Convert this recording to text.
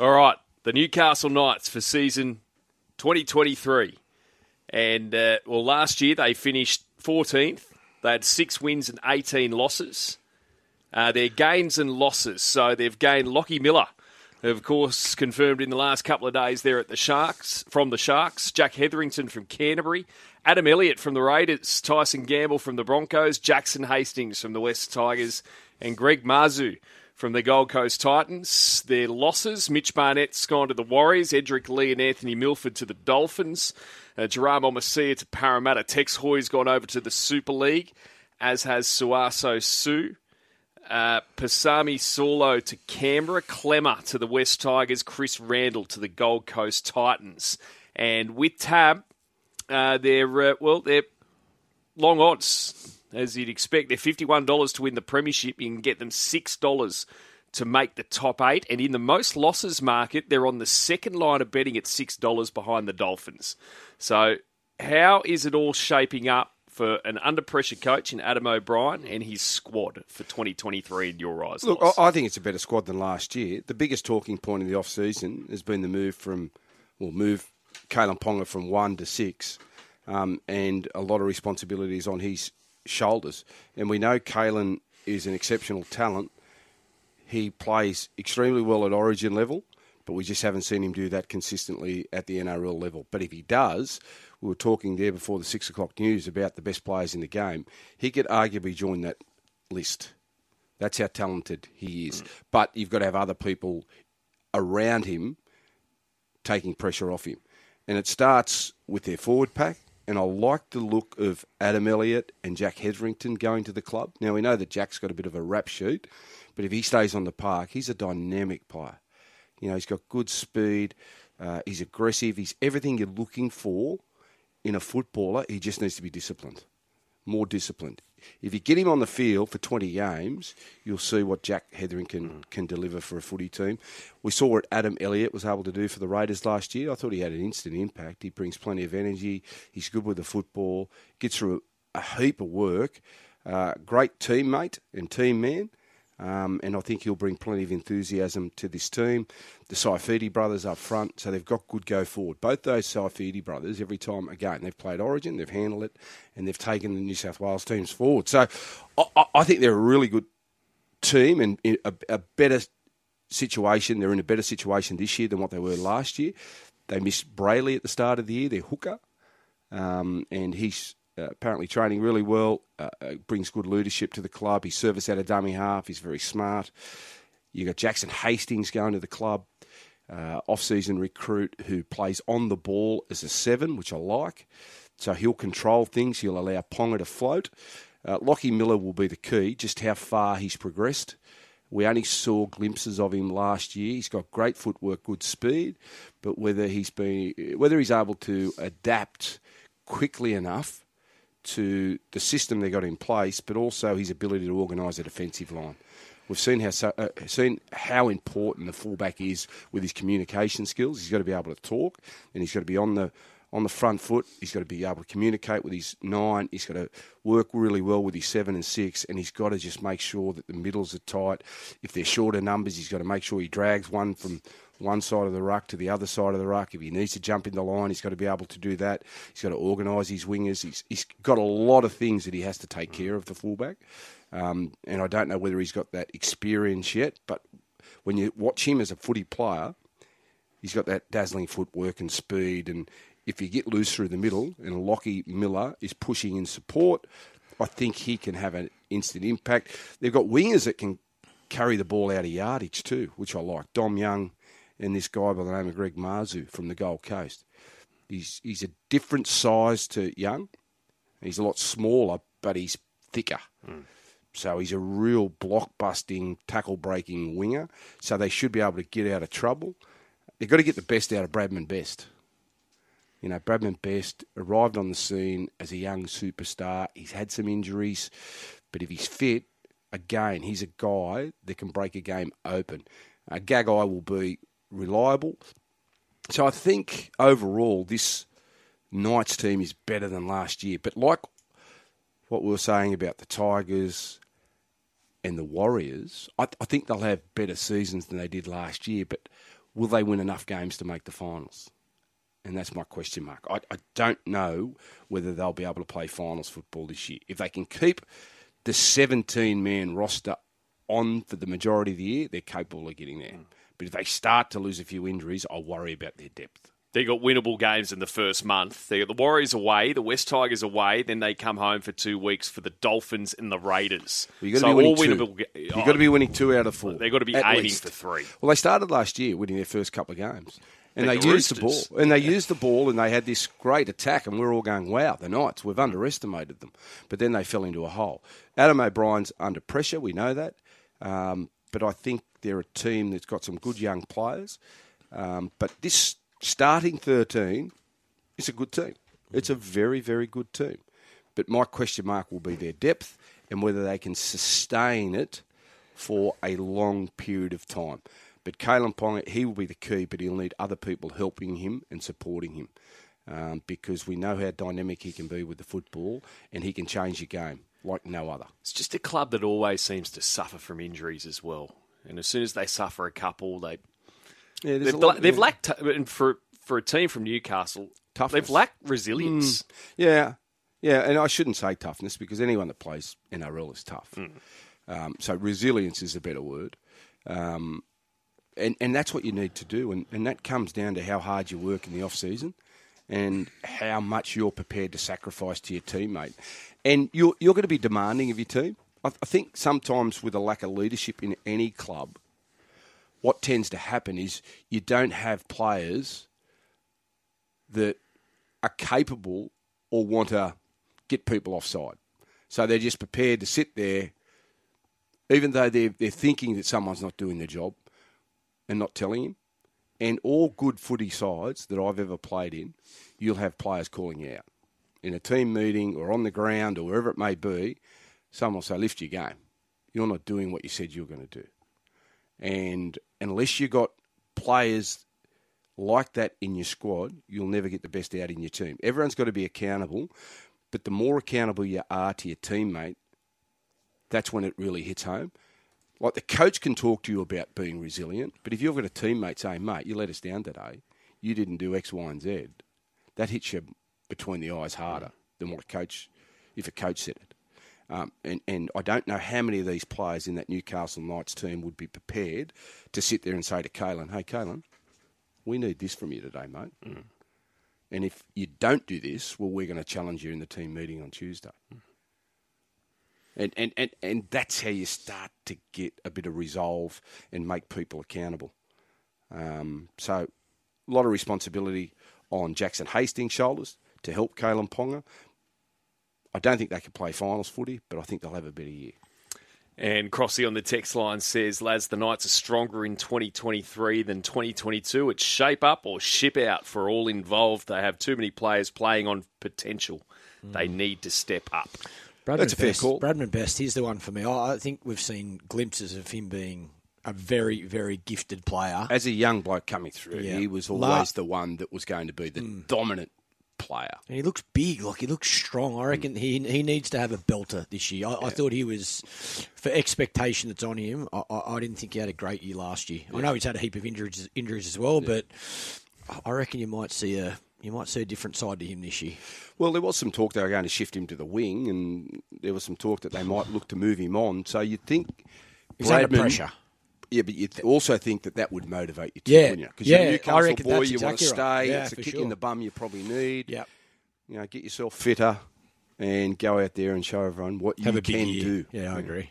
All right, the Newcastle Knights for season 2023. And, uh, well, last year they finished 14th. They had six wins and 18 losses. Uh, their gains and losses. So they've gained Lockie Miller, who of course, confirmed in the last couple of days there at the Sharks, from the Sharks. Jack Hetherington from Canterbury. Adam Elliott from the Raiders. Tyson Gamble from the Broncos. Jackson Hastings from the West Tigers. And Greg Marzhew from the Gold Coast Titans. Their losses Mitch Barnett's gone to the Warriors, Edrick Lee and Anthony Milford to the Dolphins, uh, Jaramo Omosia to Parramatta. Tex Hoy's gone over to the Super League, as has Sauaso Sue. Uh, Pasami Saulo to Canberra, Klemmer to the West Tigers, Chris Randall to the Gold Coast Titans. And with Tab, uh, they're, uh, well, they're long odds as you'd expect. They're $51 to win the Premiership. You can get them $6 to make the top eight. And in the most losses market, they're on the second line of betting at $6 behind the Dolphins. So, how is it all shaping up for an under pressure coach in Adam O'Brien and his squad for 2023 in your eyes? Look, I think it's a better squad than last year. The biggest talking point in the off season has been the move from, well, move Kalyn Ponga from one to six, um, and a lot of responsibilities on his shoulders. And we know Kalyn is an exceptional talent. He plays extremely well at origin level, but we just haven't seen him do that consistently at the NRL level. But if he does, we were talking there before the six o'clock news about the best players in the game. He could arguably join that list. That's how talented he is. Mm. But you've got to have other people around him taking pressure off him. And it starts with their forward pack and I like the look of Adam Elliott and Jack Hetherington going to the club. Now we know that Jack's got a bit of a rap sheet, but if he stays on the park, he's a dynamic player. You know, he's got good speed, uh, he's aggressive, he's everything you're looking for in a footballer. He just needs to be disciplined, more disciplined. If you get him on the field for 20 games, you'll see what Jack Hetherington can, can deliver for a footy team. We saw what Adam Elliott was able to do for the Raiders last year. I thought he had an instant impact. He brings plenty of energy. He's good with the football. Gets through a, a heap of work. Uh, great teammate and team man. Um, and I think he'll bring plenty of enthusiasm to this team. The Saifiti brothers up front, so they've got good go forward. Both those Saifiti brothers, every time again they've played Origin, they've handled it, and they've taken the New South Wales teams forward. So I, I think they're a really good team and a, a better situation. They're in a better situation this year than what they were last year. They missed Brailey at the start of the year, their hooker, um, and he's uh, apparently training really well, uh, uh, brings good leadership to the club. He's service out of dummy half. He's very smart. You've got Jackson Hastings going to the club, uh, off-season recruit who plays on the ball as a seven, which I like. So he'll control things. He'll allow Ponga to float. Uh, Lockie Miller will be the key. Just how far he's progressed. We only saw glimpses of him last year. He's got great footwork, good speed, but whether he's been whether he's able to adapt quickly enough to the system they got in place, but also his ability to organise a defensive line. We've seen how uh, seen how important the fullback is with his communication skills. He's got to be able to talk, and he's got to be on the on the front foot. He's got to be able to communicate with his nine. He's got to work really well with his seven and six, and he's got to just make sure that the middles are tight. If they're shorter numbers, he's got to make sure he drags one from one side of the ruck to the other side of the ruck. If he needs to jump in the line, he's got to be able to do that. He's got to organise his wingers. He's, he's got a lot of things that he has to take care of, the fullback. Um, and I don't know whether he's got that experience yet, but when you watch him as a footy player, he's got that dazzling footwork and speed. And if you get loose through the middle and Lockie Miller is pushing in support, I think he can have an instant impact. They've got wingers that can carry the ball out of yardage too, which I like. Dom Young and this guy by the name of Greg Marzhew from the Gold Coast. He's he's a different size to Young. He's a lot smaller, but he's thicker. Mm. So he's a real block busting, tackle breaking winger. So they should be able to get out of trouble. They've got to get the best out of Bradman Best. You know, Bradman Best arrived on the scene as a young superstar. He's had some injuries, but if he's fit, again, he's a guy that can break a game open. Uh, Gagai will be reliable. So I think overall this Knights team is better than last year. But like what we were saying about the Tigers and the Warriors, I, I think they'll have better seasons than they did last year. But will they win enough games to make the finals? And that's my question mark. I, I don't know whether they'll be able to play finals football this year. If they can keep the 17 man roster on for the majority of the year, they're capable of getting there. Hmm. But if they start to lose a few injuries, I worry about their depth. They got winnable games in the first month. They got the Warriors away, the West Tigers away, then they come home for two weeks for the Dolphins and the Raiders. Well, you got to so be winning all two. winnable. ga- You've got to be winning two out of four. They've got to be aiming least. for three. Well, they started last year winning their first couple of games. And they the used the ball. And they used the ball and they had this great attack and we're all going, wow, the Knights, we've underestimated them. But then they fell into a hole. Adam O'Brien's under pressure, we know that. Um, but I think they're a team that's got some good young players. Um, but this starting 13 is a good team. It's a very, very good team. But my question mark will be their depth and whether they can sustain it for a long period of time. But Kalyn Ponga, he will be the key, but he'll need other people helping him and supporting him um, because we know how dynamic he can be with the football and he can change your game like no other. It's just a club that always seems to suffer from injuries as well. And as soon as they suffer a couple, they Yeah, they've, la- they've lacked and for for a team from Newcastle, Toughness. they've lacked resilience. Yeah, yeah, and I shouldn't say toughness because anyone that plays NRL is tough. Hmm. Um, so resilience is a better word, um, and and that's what you need to do, and, and that comes down to how hard you work in the off season, and how much you're prepared to sacrifice to your teammate, and you're you're going to be demanding of your team. I, I think sometimes with a lack of leadership in any club, what tends to happen is you don't have players that are capable or want to get people offside. So they're just prepared to sit there, even though they're, they're thinking that someone's not doing the job and not telling him. And all good footy sides that I've ever played in, you'll have players calling out. In a team meeting or on the ground or wherever it may be, someone will say, lift your game. You're not doing what you said you were going to do. And unless you got players like that in your squad, you'll never get the best out in your team. Everyone's got to be accountable, but the more accountable you are to your teammate, that's when it really hits home. Like the coach can talk to you about being resilient, but if you've got a teammate saying, mate, you let us down today, you didn't do X, Y, and Z, that hits you between the eyes harder than what a coach, if a coach said it. Um, and, and I don't know how many of these players in that Newcastle Knights team would be prepared to sit there and say to Kalyn, hey, Kalyn, we need this from you today, mate. And if you don't do this, well, we're going to challenge you in the team meeting on Tuesday. And, and, and, and that's how you start to get a bit of resolve and make people accountable. Um, so, a lot of responsibility on Jackson Hastings' shoulders to help Kalyn Ponga. I don't think they can play finals footy, but I think they'll have a better year. And Crossy on the text line says, lads, the Knights are stronger in 2023 than 2022. It's shape up or ship out for all involved. They have too many players playing on potential. They hmm. need to step up. Bradman That's a fair Best, call. Bradman Best, he's the one for me. I, I think we've seen glimpses of him being a very, very gifted player. As a young bloke coming through, Yeah. he was La- always the one that was going to be the hmm. dominant player. And he looks big, like he looks strong. I reckon he he needs to have a belter this year. I, I thought he was, for expectation that's on him, I, I, I didn't think he had a great year last year. I know he's had a heap of injuries injuries as well, but I reckon you might see a you might see a different side to him this year. Well, there was some talk they were going to shift him to the wing, and there was some talk that they might look to move him on. So you'd think He's under pressure. Yeah, but you also think that that would motivate you, too, Yeah, wouldn't you? Because yeah, you're a Newcastle boy, you want to exactly right. stay. Yeah, it's a kick sure. in the bum you probably need. Yeah. You know, get yourself fitter and go out there and show everyone what Have you can year. do. Yeah, I agree.